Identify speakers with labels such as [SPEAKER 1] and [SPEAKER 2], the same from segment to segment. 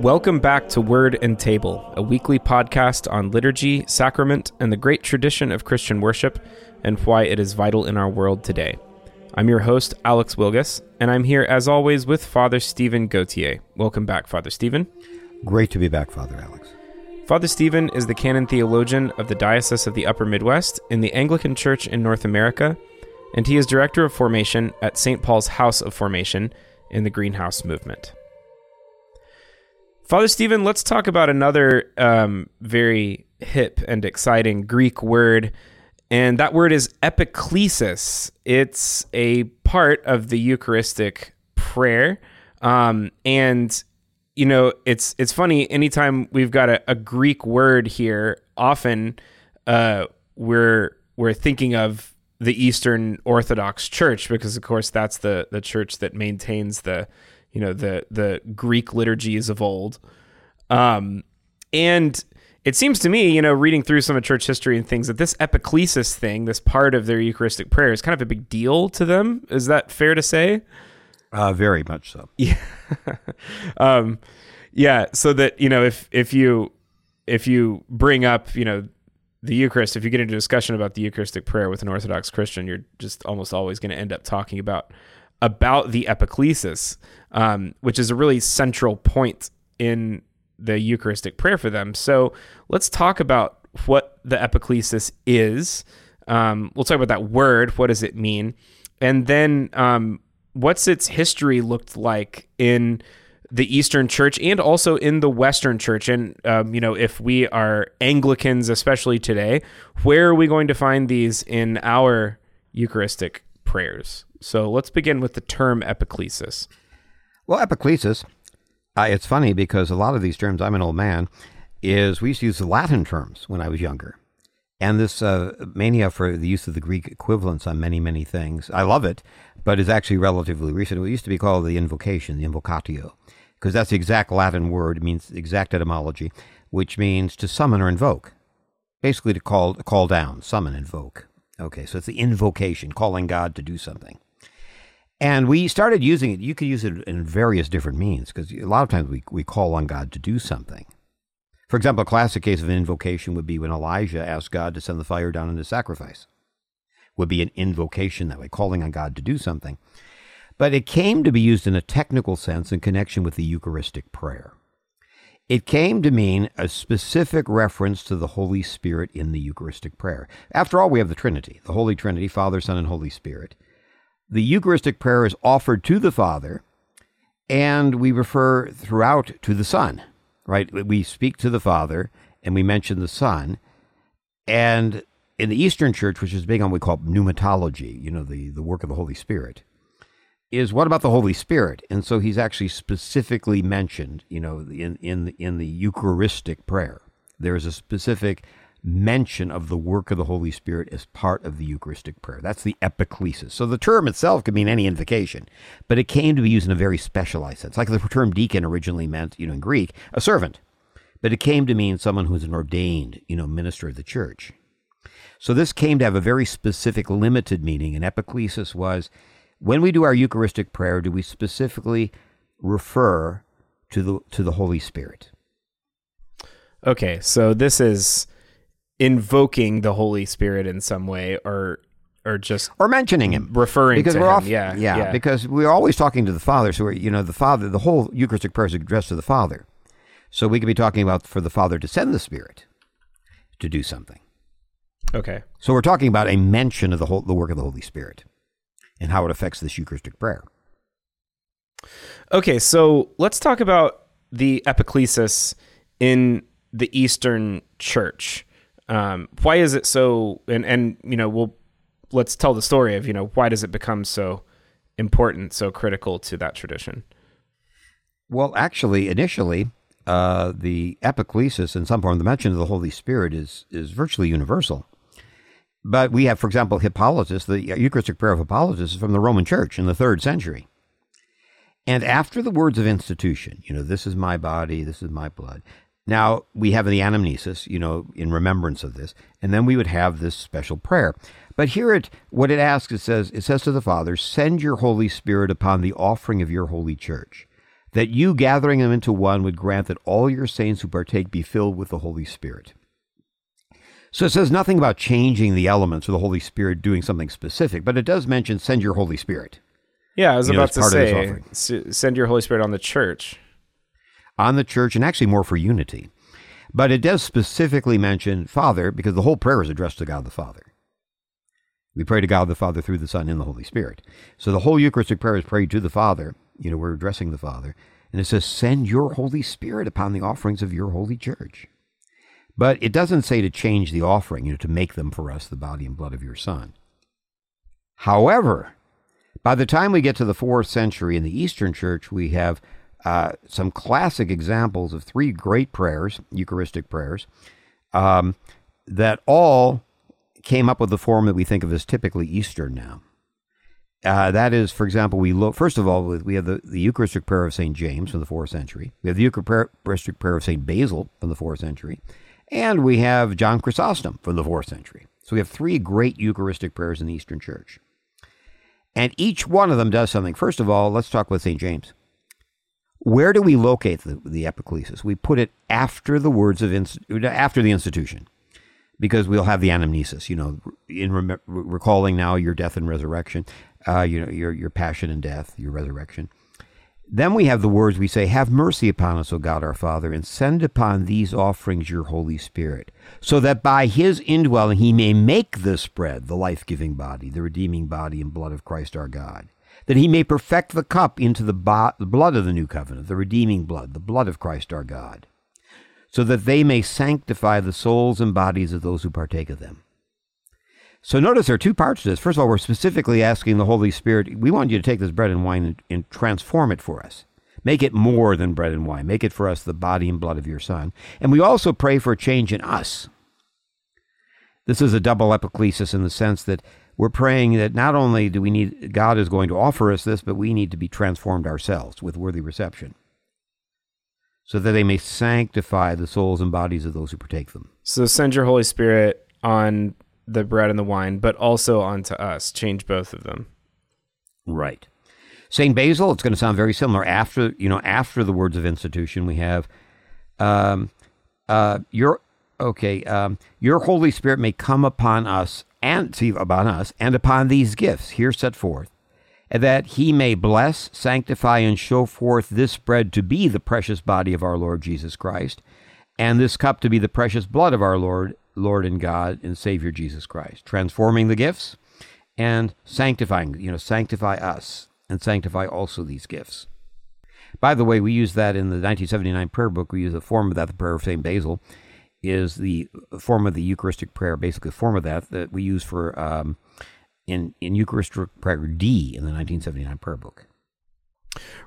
[SPEAKER 1] Welcome back to Word and Table, a weekly podcast on liturgy, sacrament, and the great tradition of Christian worship and why it is vital in our world today. I'm your host, Alex Wilgus, and I'm here as always with Father Stephen Gautier. Welcome back, Father Stephen.
[SPEAKER 2] Great to be back, Father Alex.
[SPEAKER 1] Father Stephen is the canon theologian of the Diocese of the Upper Midwest in the Anglican Church in North America, and he is director of formation at St. Paul's House of Formation in the Greenhouse Movement. Father Stephen, let's talk about another um, very hip and exciting Greek word, and that word is epiclesis. It's a part of the Eucharistic prayer, um, and you know it's it's funny. Anytime we've got a, a Greek word here, often uh, we're we're thinking of the Eastern Orthodox Church because, of course, that's the the church that maintains the you know the the Greek liturgies of old. Um, and it seems to me, you know, reading through some of church history and things, that this epiclesis thing, this part of their Eucharistic prayer, is kind of a big deal to them. Is that fair to say?
[SPEAKER 2] Uh, very much so.
[SPEAKER 1] Yeah. um, yeah. So that you know, if if you if you bring up, you know, the Eucharist, if you get into a discussion about the Eucharistic prayer with an Orthodox Christian, you're just almost always going to end up talking about about the epiclesis, um, which is a really central point in the Eucharistic prayer for them. So let's talk about what the epiclesis is. Um, we'll talk about that word. What does it mean? And then um, what's its history looked like in the Eastern Church and also in the Western Church. And, um, you know, if we are Anglicans, especially today, where are we going to find these in our Eucharistic prayers? So let's begin with the term epiclesis.
[SPEAKER 2] Well, epiclesis, uh, it's funny because a lot of these terms, I'm an old man, is we used to use Latin terms when I was younger. And this uh, mania for the use of the Greek equivalents on many, many things, I love it, but is actually relatively recent. It used to be called the invocation, the invocatio, because that's the exact Latin word, it means exact etymology, which means to summon or invoke. Basically, to call, call down, summon, invoke. Okay, so it's the invocation, calling God to do something. And we started using it. You could use it in various different means because a lot of times we, we call on God to do something. For example, a classic case of an invocation would be when Elijah asked God to send the fire down into sacrifice. Would be an invocation that way, calling on God to do something. But it came to be used in a technical sense in connection with the Eucharistic prayer. It came to mean a specific reference to the Holy Spirit in the Eucharistic prayer. After all, we have the Trinity, the Holy Trinity, Father, Son, and Holy Spirit the Eucharistic prayer is offered to the Father, and we refer throughout to the Son, right? We speak to the Father and we mention the Son. And in the Eastern Church, which is big on what we call pneumatology, you know, the, the work of the Holy Spirit, is what about the Holy Spirit? And so he's actually specifically mentioned, you know, in, in, in the Eucharistic prayer. There is a specific mention of the work of the Holy Spirit as part of the Eucharistic prayer. That's the epiclesis. So the term itself could mean any invocation, but it came to be used in a very specialized sense. Like the term deacon originally meant, you know, in Greek, a servant, but it came to mean someone who's an ordained, you know, minister of the church. So this came to have a very specific, limited meaning, and epiclesis was when we do our Eucharistic prayer, do we specifically refer to the to the Holy Spirit?
[SPEAKER 1] Okay, so this is invoking the Holy Spirit in some way or or just
[SPEAKER 2] or mentioning him.
[SPEAKER 1] referring
[SPEAKER 2] because
[SPEAKER 1] to
[SPEAKER 2] we're
[SPEAKER 1] him.
[SPEAKER 2] off,
[SPEAKER 1] yeah,
[SPEAKER 2] yeah,
[SPEAKER 1] yeah.
[SPEAKER 2] because we're always talking to the father so we're, you know the father the whole eucharistic prayer is addressed to the father. So we could be talking about for the father to send the spirit to do something.
[SPEAKER 1] Okay.
[SPEAKER 2] So we're talking about a mention of the whole the work of the holy spirit and how it affects this eucharistic prayer.
[SPEAKER 1] Okay so let's talk about the epiclesis in the eastern church um, why is it so? And and you know, we'll let's tell the story of you know why does it become so important, so critical to that tradition?
[SPEAKER 2] Well, actually, initially, uh, the epiclesis in some form, the mention of the Holy Spirit is is virtually universal. But we have, for example, Hippolytus, the Eucharistic prayer of Hippolytus is from the Roman Church in the third century. And after the words of institution, you know, this is my body, this is my blood, now, we have the anamnesis, you know, in remembrance of this, and then we would have this special prayer. But here it what it asks, it says, it says to the Father, send your Holy Spirit upon the offering of your holy church. that you gathering them into one would grant that all your saints who partake be filled with the Holy Spirit. So it says nothing about changing the elements or the Holy Spirit doing something specific, but it does mention send your Holy Spirit.
[SPEAKER 1] Yeah, I was
[SPEAKER 2] You
[SPEAKER 1] about
[SPEAKER 2] it's
[SPEAKER 1] to
[SPEAKER 2] part of his
[SPEAKER 1] say, send your Holy Spirit on the church.
[SPEAKER 2] On the church and actually more for unity. But it does specifically mention Father because the whole prayer is addressed to God the Father. We pray to God the Father through the Son and the Holy Spirit. So the whole Eucharistic prayer is prayed to the Father. You know, we're addressing the Father. And it says, send your Holy Spirit upon the offerings of your holy church. But it doesn't say to change the offering, you know, to make them for us the body and blood of your Son. However, by the time we get to the fourth century in the Eastern Church, we have uh, some classic examples of three great prayers, Eucharistic prayers, um, that all came up with the form that we think of as typically Eastern now. Uh, that is, for example, we look first of all we have the, the Eucharistic prayer of Saint James from the fourth century. We have the Eucharistic prayer of Saint Basil from the fourth century, and we have John Chrysostom from the fourth century. So we have three great Eucharistic prayers in the Eastern Church. And each one of them does something. First of all, let's talk with St. James. Where do we locate the, the epiclesis? We put it after the words of inst- after the institution, because we'll have the anamnesis. You know, in rem- recalling now your death and resurrection, uh, you know your your passion and death, your resurrection. Then we have the words we say, Have mercy upon us, O God our Father, and send upon these offerings your Holy Spirit, so that by his indwelling he may make this bread, the life giving body, the redeeming body and blood of Christ our God, that he may perfect the cup into the, bo- the blood of the new covenant, the redeeming blood, the blood of Christ our God, so that they may sanctify the souls and bodies of those who partake of them. So notice there are two parts to this. First of all, we're specifically asking the Holy Spirit, we want you to take this bread and wine and, and transform it for us. Make it more than bread and wine. Make it for us the body and blood of your Son. And we also pray for a change in us. This is a double epiclesis in the sense that we're praying that not only do we need, God is going to offer us this, but we need to be transformed ourselves with worthy reception. So that they may sanctify the souls and bodies of those who partake them.
[SPEAKER 1] So send your Holy Spirit on the bread and the wine, but also onto us. Change both of them.
[SPEAKER 2] Right. Saint Basil, it's going to sound very similar. After you know, after the words of institution, we have um, uh, your okay. Um, your Holy Spirit may come upon us and see upon us and upon these gifts here set forth, that He may bless, sanctify, and show forth this bread to be the precious body of our Lord Jesus Christ, and this cup to be the precious blood of our Lord, Lord and God and Savior Jesus Christ, transforming the gifts and sanctifying, you know, sanctify us and sanctify also these gifts. By the way, we use that in the 1979 prayer book. We use a form of that, the prayer of St. Basil, is the form of the Eucharistic prayer, basically a form of that that we use for um, in, in Eucharistic prayer D in the 1979 prayer book.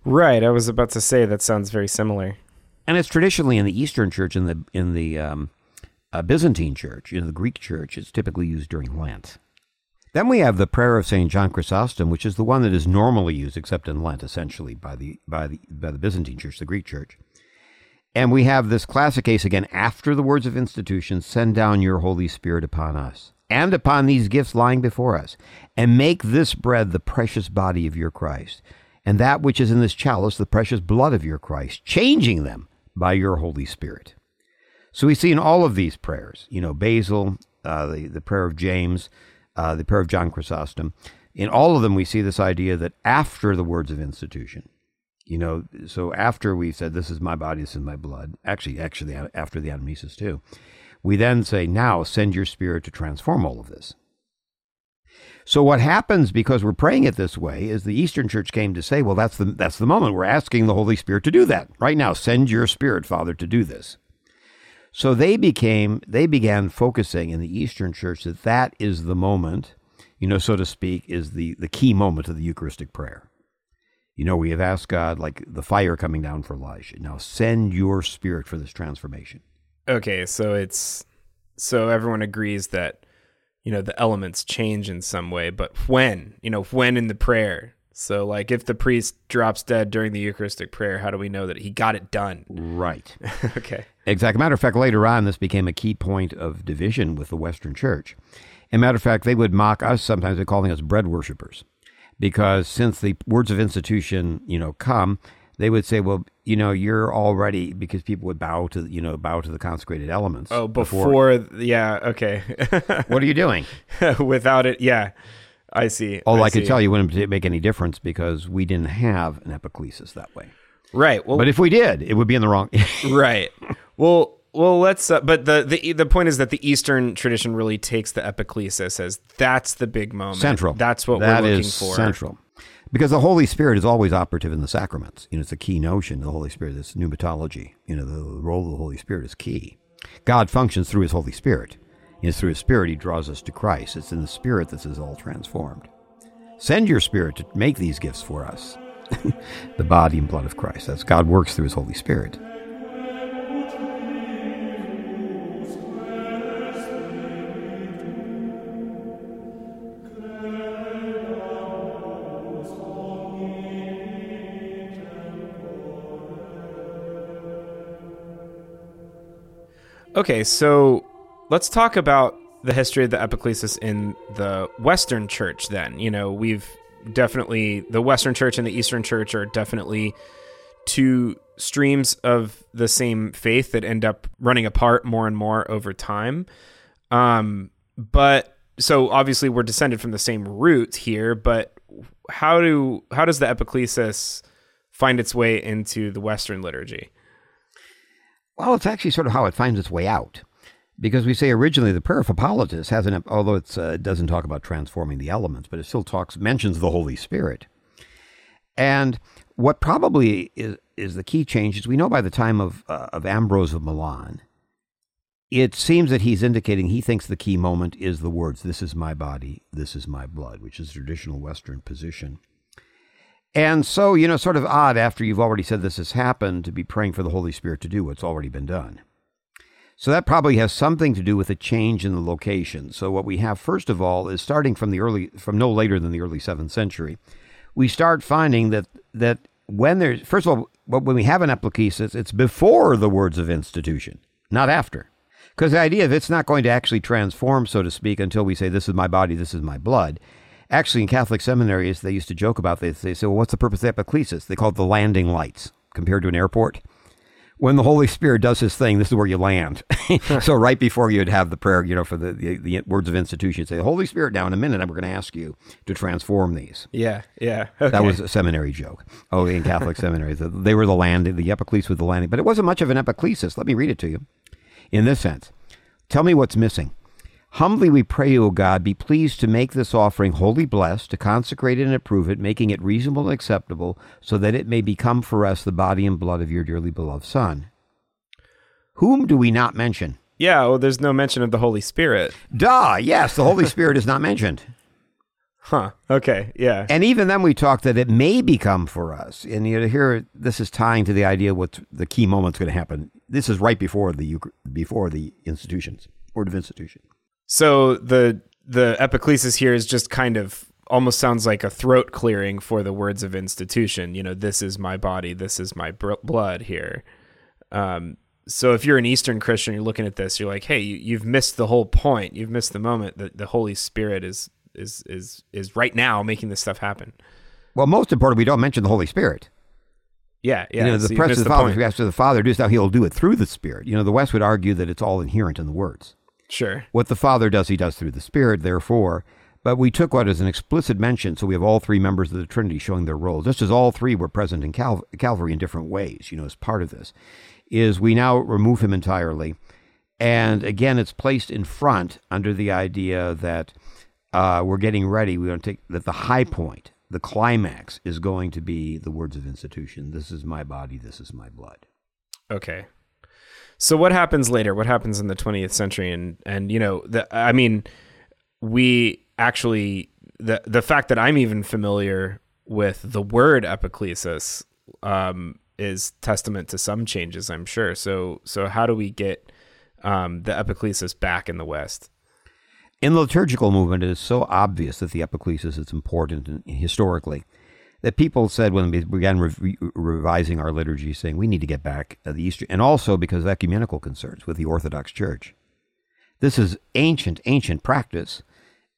[SPEAKER 1] Right. I was about to say that sounds very similar.
[SPEAKER 2] And it's traditionally in the Eastern Church, in the in the um, uh, Byzantine Church, in the Greek Church, it's typically used during Lent. Then we have the prayer of Saint John Chrysostom, which is the one that is normally used, except in Lent, essentially by the by the by the Byzantine Church, the Greek Church. And we have this classic case again after the words of institution: "Send down your Holy Spirit upon us, and upon these gifts lying before us, and make this bread the precious body of your Christ, and that which is in this chalice the precious blood of your Christ, changing them by your Holy Spirit." So we see in all of these prayers, you know, Basil, uh, the the prayer of James uh, the prayer of John Chrysostom. In all of them, we see this idea that after the words of institution, you know, so after we've said, "This is my body, this is my blood," actually, actually, after the anamnesis too, we then say, "Now send your Spirit to transform all of this." So what happens because we're praying it this way is the Eastern Church came to say, "Well, that's the that's the moment we're asking the Holy Spirit to do that right now. Send your Spirit, Father, to do this." So they became they began focusing in the Eastern Church that that is the moment, you know, so to speak, is the the key moment of the Eucharistic prayer. You know, we have asked God like the fire coming down for Elijah. Now send your spirit for this transformation.
[SPEAKER 1] Okay, so it's so everyone agrees that you know the elements change in some way, but when? You know, when in the prayer. So like if the priest drops dead during the Eucharistic prayer, how do we know that he got it done?
[SPEAKER 2] Right.
[SPEAKER 1] okay.
[SPEAKER 2] Exactly. Matter of fact, later on, this became a key point of division with the Western Church. And matter of fact, they would mock us sometimes by calling us bread worshippers, because since the words of institution, you know, come, they would say, "Well, you know, you're already because people would bow to you know bow to the consecrated elements."
[SPEAKER 1] Oh, before, yeah, okay.
[SPEAKER 2] what are you doing?
[SPEAKER 1] Without it, yeah, I see.
[SPEAKER 2] All I,
[SPEAKER 1] I
[SPEAKER 2] could tell you wouldn't make any difference because we didn't have an epiclesis that way.
[SPEAKER 1] right. Well,
[SPEAKER 2] But if we did, it would be in the wrong.
[SPEAKER 1] right. Well, well, let's. Uh, but the the the point is that the Eastern tradition really takes the epiclesis as that's the big moment.
[SPEAKER 2] central.
[SPEAKER 1] That's what
[SPEAKER 2] That
[SPEAKER 1] we're looking
[SPEAKER 2] is
[SPEAKER 1] for.
[SPEAKER 2] Central. Because the Holy Spirit is always operative in the sacraments. You know, it's a key notion. The Holy Spirit, this pneumatology. You know, the role of the Holy Spirit is key. God functions through His Holy Spirit. And it's through His Spirit He draws us to Christ. It's in the Spirit that this is all transformed. Send your Spirit to make these gifts for us. the body and blood of Christ. That's God works through His Holy Spirit.
[SPEAKER 1] Okay, so let's talk about the history of the epiclesis in the Western Church. Then, you know, we've definitely the Western Church and the Eastern Church are definitely two streams of the same faith that end up running apart more and more over time. Um, but so obviously we're descended from the same root here, but how do how does the epiclesis find its way into the Western liturgy?
[SPEAKER 2] Well, it's actually sort of how it finds its way out. Because we say originally the prayer of Hippolytus has an, although uh, it doesn't talk about transforming the elements, but it still talks, mentions the Holy Spirit. And what probably is, is the key change is we know by the time of, uh, of Ambrose of Milan, it seems that he's indicating he thinks the key moment is the words, This is my body, this is my blood, which is traditional Western position. And so, you know, sort of odd after you've already said this has happened to be praying for the Holy Spirit to do what's already been done. So that probably has something to do with a change in the location. So what we have first of all is starting from the early from no later than the early 7th century, we start finding that that when there's first of all when we have an epiclesis, it's before the words of institution, not after. Because the idea of it's not going to actually transform, so to speak, until we say, This is my body, this is my blood. Actually, in Catholic seminaries, they used to joke about this. They say, Well, what's the purpose of the epiclesis? They call it the landing lights compared to an airport. When the Holy Spirit does his thing, this is where you land. so, right before you'd have the prayer, you know, for the, the, the words of institution, say, Holy Spirit, now in a minute, we're going to ask you to transform these.
[SPEAKER 1] Yeah, yeah. Okay.
[SPEAKER 2] That was a seminary joke. Oh, in Catholic seminaries, they were the landing, the epiclesis was the landing, but it wasn't much of an epiclesis. Let me read it to you. In this sense, tell me what's missing. Humbly we pray, O God, be pleased to make this offering wholly blessed, to consecrate it and approve it, making it reasonable and acceptable, so that it may become for us the body and blood of your dearly beloved Son. Whom do we not mention?
[SPEAKER 1] Yeah, well, there's no mention of the Holy Spirit.
[SPEAKER 2] Duh, yes, the Holy Spirit is not mentioned.
[SPEAKER 1] Huh. Okay. Yeah.
[SPEAKER 2] And even then, we talk that it may become for us. And you know, here, this is tying to the idea what the key moment's going to happen. This is right before the before the institutions, word of institution.
[SPEAKER 1] So the the epiclesis here is just kind of almost sounds like a throat clearing for the words of institution. You know, this is my body, this is my br- blood here. Um, so if you're an Eastern Christian, you're looking at this, you're like, hey, you, you've missed the whole point. You've missed the moment that the Holy Spirit is is is is right now making this stuff happen.
[SPEAKER 2] Well, most important, we don't mention the Holy Spirit.
[SPEAKER 1] Yeah, yeah.
[SPEAKER 2] you know, the presence of the
[SPEAKER 1] the
[SPEAKER 2] Father, if we ask to the Father, do now He'll do it through the Spirit. You know, the West would argue that it's all inherent in the words.
[SPEAKER 1] Sure.
[SPEAKER 2] What the Father does, He does through the Spirit, therefore. But we took what is an explicit mention, so we have all three members of the Trinity showing their role, just as all three were present in Cal- Calvary in different ways, you know, as part of this, is we now remove Him entirely. And again, it's placed in front under the idea that uh, we're getting ready. We want to take that the high point, the climax, is going to be the words of institution. This is my body. This is my blood.
[SPEAKER 1] Okay. So what happens later? What happens in the 20th century? And and you know, the I mean, we actually the the fact that I'm even familiar with the word epiclesis um, is testament to some changes, I'm sure. So so how do we get um, the epiclesis back in the West?
[SPEAKER 2] In the liturgical movement, it is so obvious that the epiclesis is important historically that people said when we began re- revising our liturgy, saying we need to get back the Easter, and also because of ecumenical concerns with the Orthodox Church. This is ancient, ancient practice,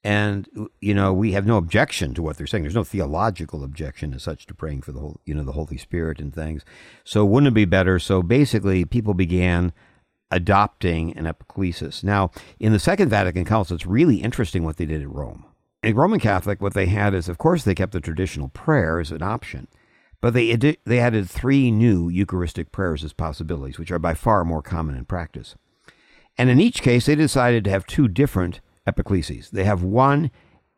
[SPEAKER 2] And you know, we have no objection to what they're saying. There's no theological objection as such to praying for the whole, you know, the Holy Spirit and things. So wouldn't it be better? So basically, people began adopting an epiclesis. Now, in the Second Vatican Council, it's really interesting what they did at Rome. In Roman Catholic, what they had is, of course, they kept the traditional prayer as an option, but they adi- they added three new Eucharistic prayers as possibilities, which are by far more common in practice. And in each case, they decided to have two different epicleses. They have one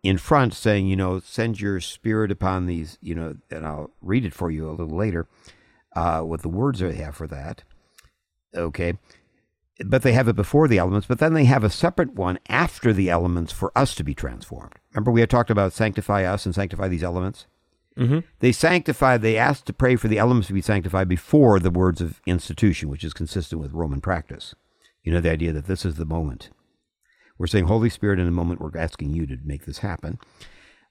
[SPEAKER 2] in front saying, you know, send your spirit upon these, you know, and I'll read it for you a little later, uh, what the words they have for that. Okay. But they have it before the elements, but then they have a separate one after the elements for us to be transformed. Remember, we had talked about sanctify us and sanctify these elements?
[SPEAKER 1] Mm-hmm.
[SPEAKER 2] They sanctify, they asked to pray for the elements to be sanctified before the words of institution, which is consistent with Roman practice. You know, the idea that this is the moment. We're saying, Holy Spirit, in a moment, we're asking you to make this happen.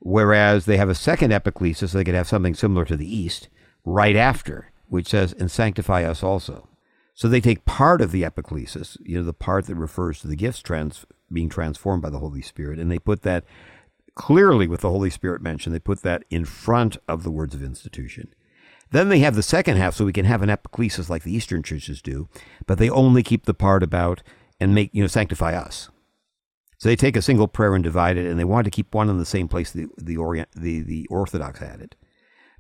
[SPEAKER 2] Whereas they have a second epiclesis, they could have something similar to the East right after, which says, and sanctify us also. So they take part of the epiclesis, you know, the part that refers to the gifts trans- being transformed by the Holy Spirit, and they put that clearly with the Holy Spirit mentioned, they put that in front of the words of institution. Then they have the second half, so we can have an epiclesis like the Eastern churches do, but they only keep the part about and make, you know, sanctify us. So they take a single prayer and divide it, and they want to keep one in the same place the the, Orient, the, the Orthodox had it.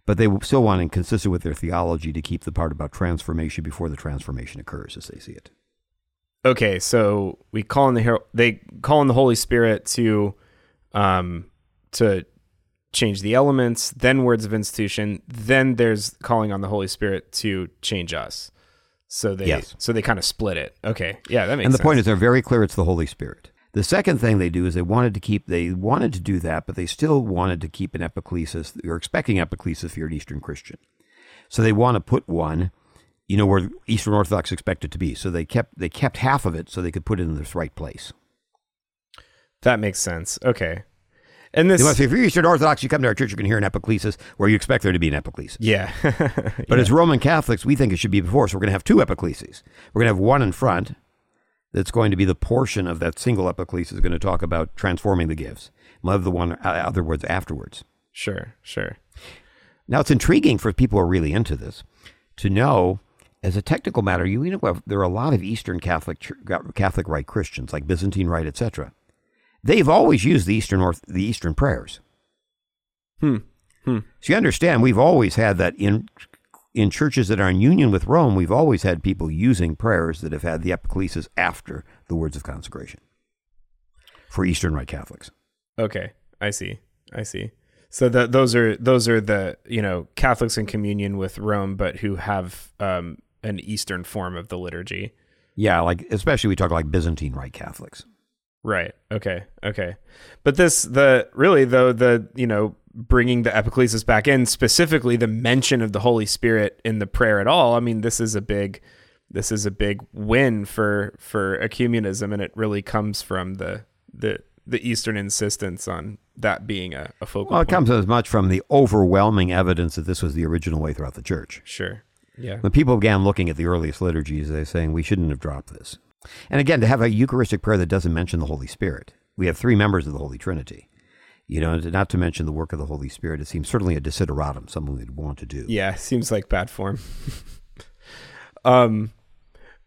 [SPEAKER 2] But they still want, and consistent with their theology, to keep the part about transformation before the transformation occurs, as they see it.
[SPEAKER 1] Okay, so we call in the they call in the Holy Spirit to, um, to change the elements, then words of institution, then there's calling on the Holy Spirit to change us. So they
[SPEAKER 2] Yes.
[SPEAKER 1] so they kind of split it. Okay, yeah, that makes
[SPEAKER 2] and the
[SPEAKER 1] sense.
[SPEAKER 2] point is, they're very clear it's the Holy Spirit. The second thing they do is they wanted to keep, they wanted to do that, but they still wanted to keep an epiclesis. You're expecting epiclesis if you're an Eastern Christian. So they want to put one, you know, where Eastern Orthodox expect it to be. So they kept, they kept half of it so they could put it in this right place.
[SPEAKER 1] that makes sense. Okay, and this
[SPEAKER 2] They want to if you're Eastern Orthodox, you come to our church, you can hear an epiclesis where you expect there to be an epiclesis.
[SPEAKER 1] yeah,
[SPEAKER 2] But as Roman Catholics, we think it should be before. So we're going to have two epicleses. We're going to have one in front that's going to be the portion of that single epiclesis is going to talk about transforming the gifts. We'll have the one, uh, other words, afterwards.
[SPEAKER 1] sure, sure.
[SPEAKER 2] Now, it's intriguing for people who are really into this to know, as a technical matter, you know, there are a lot of Eastern Catholic Catholic Rite Christians, like Byzantine Rite, etc. They've always used the Eastern Orth- the Eastern prayers.
[SPEAKER 1] Hmm. Hmm.
[SPEAKER 2] So you understand, we've always had that in in churches that are in union with Rome. We've always had people using prayers that have had the epiclesis after the words of consecration for Eastern Rite Catholics.
[SPEAKER 1] Okay, I see. I see. So the, those are those are the you know Catholics in communion with Rome, but who have um, an Eastern form of the liturgy.
[SPEAKER 2] Yeah, like especially we talk like Byzantine Rite Catholics.
[SPEAKER 1] Right. Okay. Okay. But this the really though the you know bringing the epiclesis back in specifically the mention of the Holy Spirit in the prayer at all. I mean, this is a big this is a big win for for ecumenism, and it really comes from the the the Eastern insistence on that being a, a focal.
[SPEAKER 2] Well, it
[SPEAKER 1] point.
[SPEAKER 2] comes as much from the overwhelming evidence that this was the original way throughout the church.
[SPEAKER 1] Sure. Yeah.
[SPEAKER 2] When people began looking at the earliest liturgies, they're saying we shouldn't have dropped this. And again, to have a Eucharistic prayer that doesn't mention the Holy Spirit, we have three members of the Holy Trinity. You know, not to mention the work of the Holy Spirit, it seems certainly a desideratum, something we'd want to do.
[SPEAKER 1] Yeah, seems like bad form. um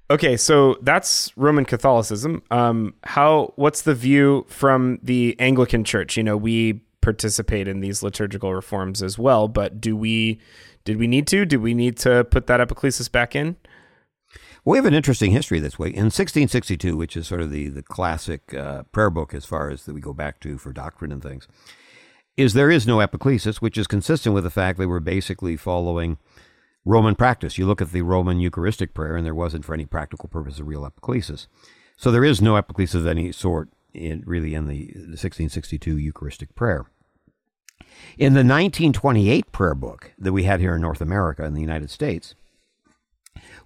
[SPEAKER 1] okay, so that's Roman Catholicism. Um how what's the view from the Anglican Church? You know, we participate in these liturgical reforms as well, but do we did we need to? Do we need to put that epiclesis back in?
[SPEAKER 2] We have an interesting history this way. In 1662, which is sort of the, the classic uh, prayer book as far as that we go back to for doctrine and things, is there is no epiclesis, which is consistent with the fact they were basically following Roman practice. You look at the Roman Eucharistic prayer, and there wasn't for any practical purpose a real epiclesis. So there is no epiclesis of any sort in really in the 1662 Eucharistic prayer. In the 1928 prayer book that we had here in North America in the United States,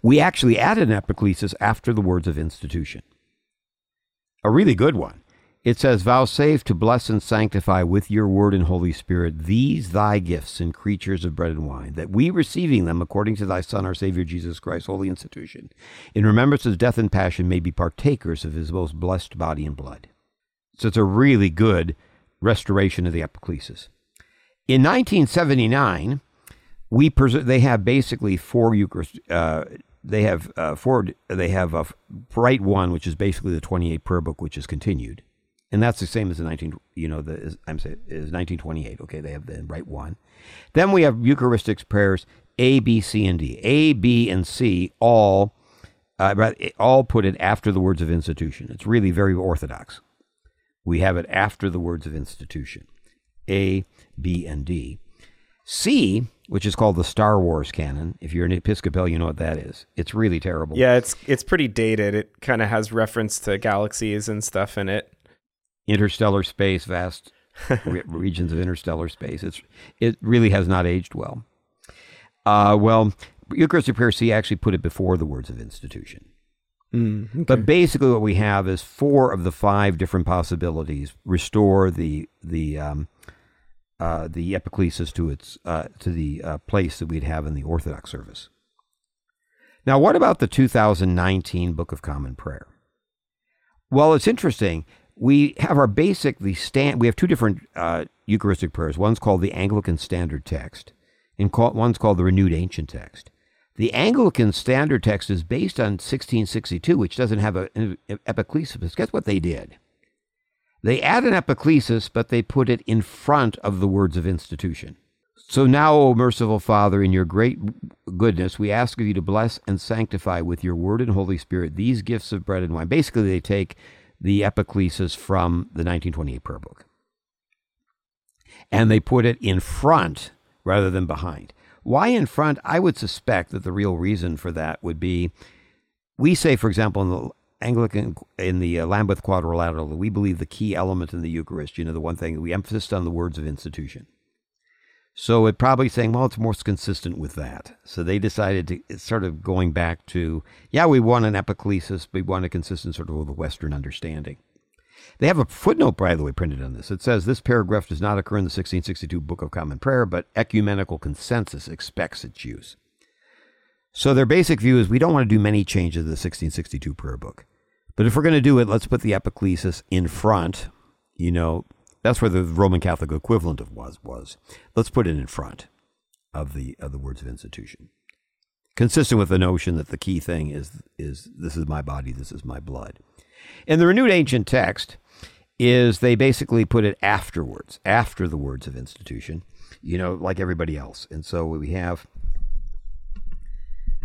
[SPEAKER 2] we actually added an epiclesis after the words of institution. A really good one. It says, Vouchsafe to bless and sanctify with your word and Holy Spirit these thy gifts and creatures of bread and wine, that we receiving them according to thy Son, our Savior Jesus Christ, holy institution, in remembrance of death and passion, may be partakers of his most blessed body and blood. So it's a really good restoration of the epiclesis. In 1979, we pres- they have basically four Eucharist. Uh, they have uh, four. They have a bright One, which is basically the 28 prayer book, which is continued, and that's the same as the 19. You know, the is, I'm saying is 1928. Okay, they have the Rite One. Then we have Eucharistic prayers A, B, C, and D. A, B, and C all uh, all put it after the words of institution. It's really very orthodox. We have it after the words of institution. A, B, and D. C, which is called the Star Wars canon. If you're an Episcopal, you know what that is. It's really terrible.
[SPEAKER 1] Yeah, it's it's pretty dated. It kind of has reference to galaxies and stuff in it.
[SPEAKER 2] Interstellar space, vast re- regions of interstellar space. It's it really has not aged well. Uh, well, Eucharistic prayer C actually put it before the words of institution.
[SPEAKER 1] Mm, okay.
[SPEAKER 2] But basically, what we have is four of the five different possibilities restore the the um, uh, the epiclesis to its uh, to the uh, place that we'd have in the Orthodox service. Now, what about the 2019 Book of Common Prayer? Well, it's interesting. We have our basic the stand. We have two different uh, Eucharistic prayers. One's called the Anglican Standard Text, and call, one's called the Renewed Ancient Text. The Anglican Standard Text is based on 1662, which doesn't have an epiclesis. Guess what they did? They add an epiclesis, but they put it in front of the words of institution. So now, O merciful Father, in your great goodness, we ask of you to bless and sanctify with your word and Holy Spirit these gifts of bread and wine. Basically, they take the epiclesis from the 1928 prayer book and they put it in front rather than behind. Why in front? I would suspect that the real reason for that would be we say, for example, in the Anglican, in the uh, Lambeth Quadrilateral, we believe the key element in the Eucharist, you know, the one thing we emphasize on the words of institution. So it probably saying, well, it's more consistent with that. So they decided to sort of going back to, yeah, we want an epiclesis, we want a consistent sort of Western understanding. They have a footnote, by the way, printed on this. It says this paragraph does not occur in the 1662 Book of Common Prayer, but ecumenical consensus expects its use. So their basic view is we don't want to do many changes to the 1662 prayer book. But if we're going to do it, let's put the epiclesis in front. You know, that's where the Roman Catholic equivalent of was was. Let's put it in front of the of the words of institution. Consistent with the notion that the key thing is is this is my body, this is my blood. And the renewed ancient text, is they basically put it afterwards, after the words of institution, you know, like everybody else. And so we have,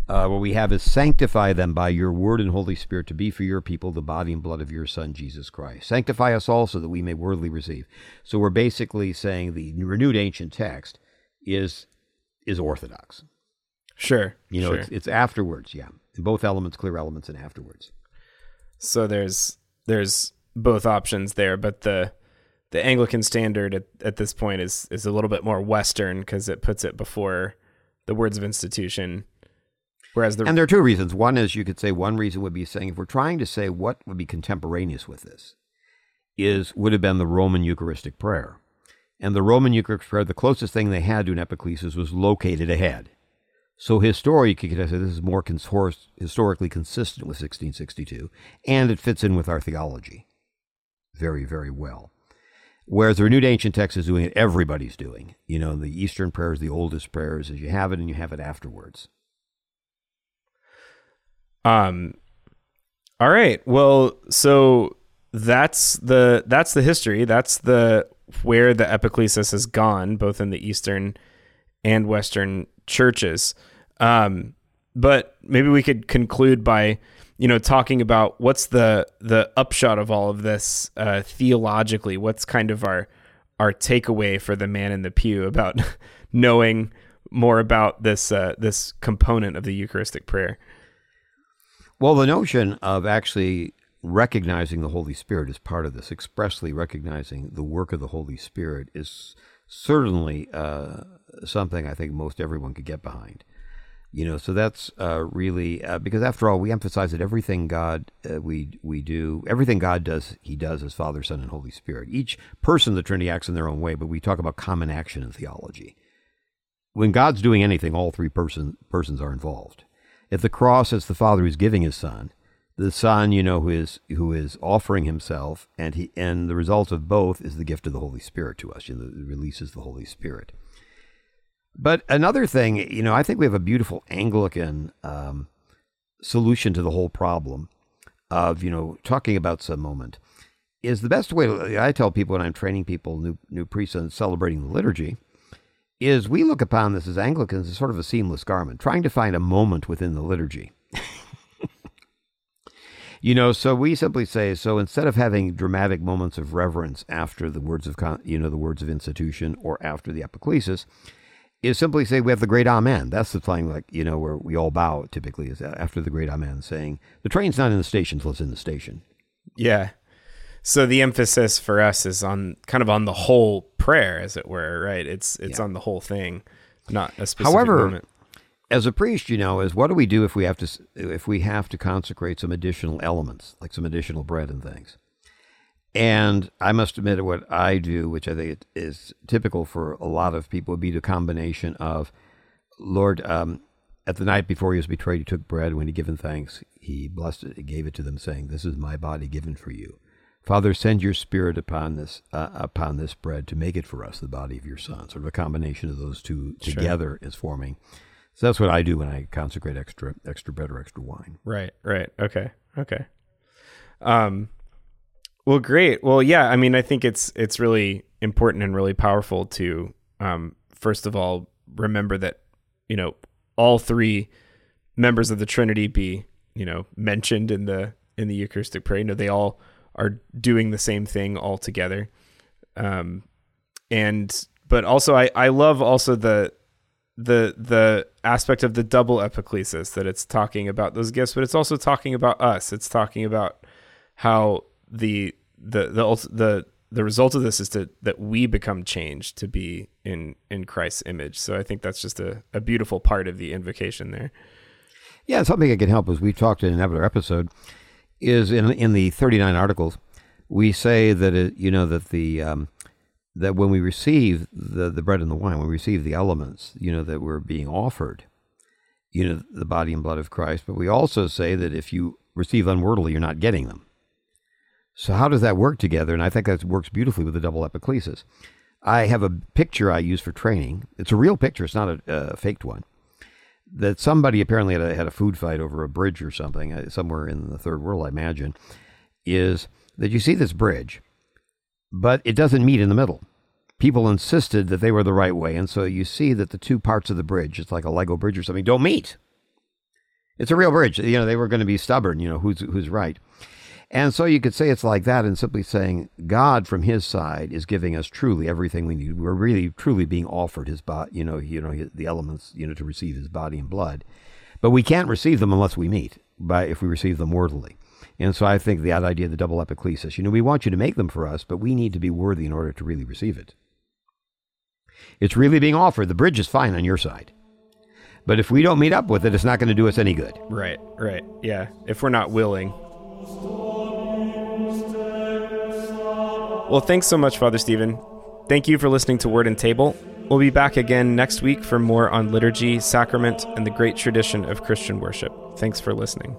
[SPEAKER 2] uh, what we have is sanctify them by your word and Holy Spirit to be for your people the body and blood of your Son Jesus Christ. Sanctify us also that we may worthily receive. So we're basically saying the renewed ancient text is is orthodox.
[SPEAKER 1] Sure.
[SPEAKER 2] You know,
[SPEAKER 1] sure.
[SPEAKER 2] it's, it's afterwards. Yeah, both elements, clear elements, and afterwards.
[SPEAKER 1] So there's there's both options there, but the the Anglican standard at, at this point is is a little bit more Western because it puts it before the words of institution. Whereas the
[SPEAKER 2] and there are two reasons. One is you could say one reason would be saying if we're trying to say what would be contemporaneous with this, is would have been the Roman Eucharistic prayer, and the Roman Eucharistic prayer, the closest thing they had to an epiclesis was located ahead. So historically, you could say this is more cons- historically consistent with 1662, and it fits in with our theology very, very well. Whereas the renewed ancient text is doing it, everybody's doing. You know, the Eastern prayer is the oldest prayer is you have it and you have it afterwards.
[SPEAKER 1] Um. All right. Well, so that's the that's the history. That's the where the epiclesis has gone, both in the Eastern and Western churches. Um, but maybe we could conclude by, you know, talking about what's the the upshot of all of this uh, theologically. What's kind of our our takeaway for the man in the pew about knowing more about this uh, this component of the Eucharistic prayer.
[SPEAKER 2] Well, the notion of actually recognizing the Holy Spirit as part of this, expressly recognizing the work of the Holy Spirit, is certainly uh, something I think most everyone could get behind. You know, so that's uh, really uh, because after all, we emphasize that everything God uh, we we do, everything God does, He does as Father, Son, and Holy Spirit. Each person, of the Trinity acts in their own way, but we talk about common action in theology. When God's doing anything, all three person, persons are involved. If the cross is the Father who's giving His Son, the Son, you know, who is who is offering himself, and he and the result of both is the gift of the Holy Spirit to us. You know, it releases the Holy Spirit. But another thing, you know, I think we have a beautiful Anglican um, solution to the whole problem of you know talking about some moment is the best way to, I tell people when I'm training people, new new priests, and celebrating the liturgy, is we look upon this as Anglicans as sort of a seamless garment, trying to find a moment within the liturgy. you know, so we simply say so instead of having dramatic moments of reverence after the words of you know the words of institution or after the epiclesis, is simply say we have the great amen. That's the thing, like you know, where we all bow typically is after the great amen, saying the train's not in the station until it's in the station.
[SPEAKER 1] Yeah. So the emphasis for us is on kind of on the whole prayer, as it were, right? It's it's yeah. on the whole thing, not a specific
[SPEAKER 2] However,
[SPEAKER 1] moment.
[SPEAKER 2] As a priest, you know, is what do we do if we have to if we have to consecrate some additional elements, like some additional bread and things? And I must admit, what I do, which I think is typical for a lot of people, would be the combination of, Lord, um, at the night before he was betrayed, he took bread. When he given thanks, he blessed it, he gave it to them, saying, "This is my body given for you." Father, send your Spirit upon this uh, upon this bread to make it for us the body of your Son. Sort of a combination of those two sure. together is forming. So that's what I do when I consecrate extra extra bread or extra wine.
[SPEAKER 1] Right. Right. Okay. Okay. Um. Well, great. Well, yeah. I mean, I think it's it's really important and really powerful to um, first of all remember that you know all three members of the Trinity be you know mentioned in the in the Eucharistic prayer. You know, they all are doing the same thing all together. Um, and but also I I love also the the the aspect of the double epiclesis that it's talking about those gifts, but it's also talking about us. It's talking about how the the the the the result of this is to that we become changed to be in in Christ's image. So I think that's just a, a beautiful part of the invocation there.
[SPEAKER 2] Yeah, something that can help is we talked in another episode is in in the 39 articles we say that it, you know that the um, that when we receive the the bread and the wine when we receive the elements you know that we're being offered you know the body and blood of Christ. But we also say that if you receive unworthily you're not getting them. So how does that work together? And I think that works beautifully with the double epiclesis. I have a picture I use for training. It's a real picture. It's not a, a faked one that somebody apparently had a, had a food fight over a bridge or something uh, somewhere in the third world, I imagine, is that you see this bridge, but it doesn't meet in the middle. People insisted that they were the right way, and so you see that the two parts of the bridge, it's like a Lego bridge or something, don't meet. It's a real bridge. You know, they were going to be stubborn, you know, who's who's right. And so you could say it's like that and simply saying God from his side is giving us truly everything we need. We're really truly being offered his body, you know, you know the elements, you know, to receive his body and blood. But we can't receive them unless we meet by if we receive them worthily. And so I think that idea of the double epiclesis, you know, we want you to make them for us, but we need to be worthy in order to really receive it. It's really being offered. The bridge is fine on your side. But if we don't meet up with it, it's not going to do us any good.
[SPEAKER 1] Right, right. Yeah. If we're not willing. Well, thanks so much, Father Stephen. Thank you for listening to Word and Table. We'll be back again next week for more on liturgy, sacrament, and the great tradition of Christian worship. Thanks for listening.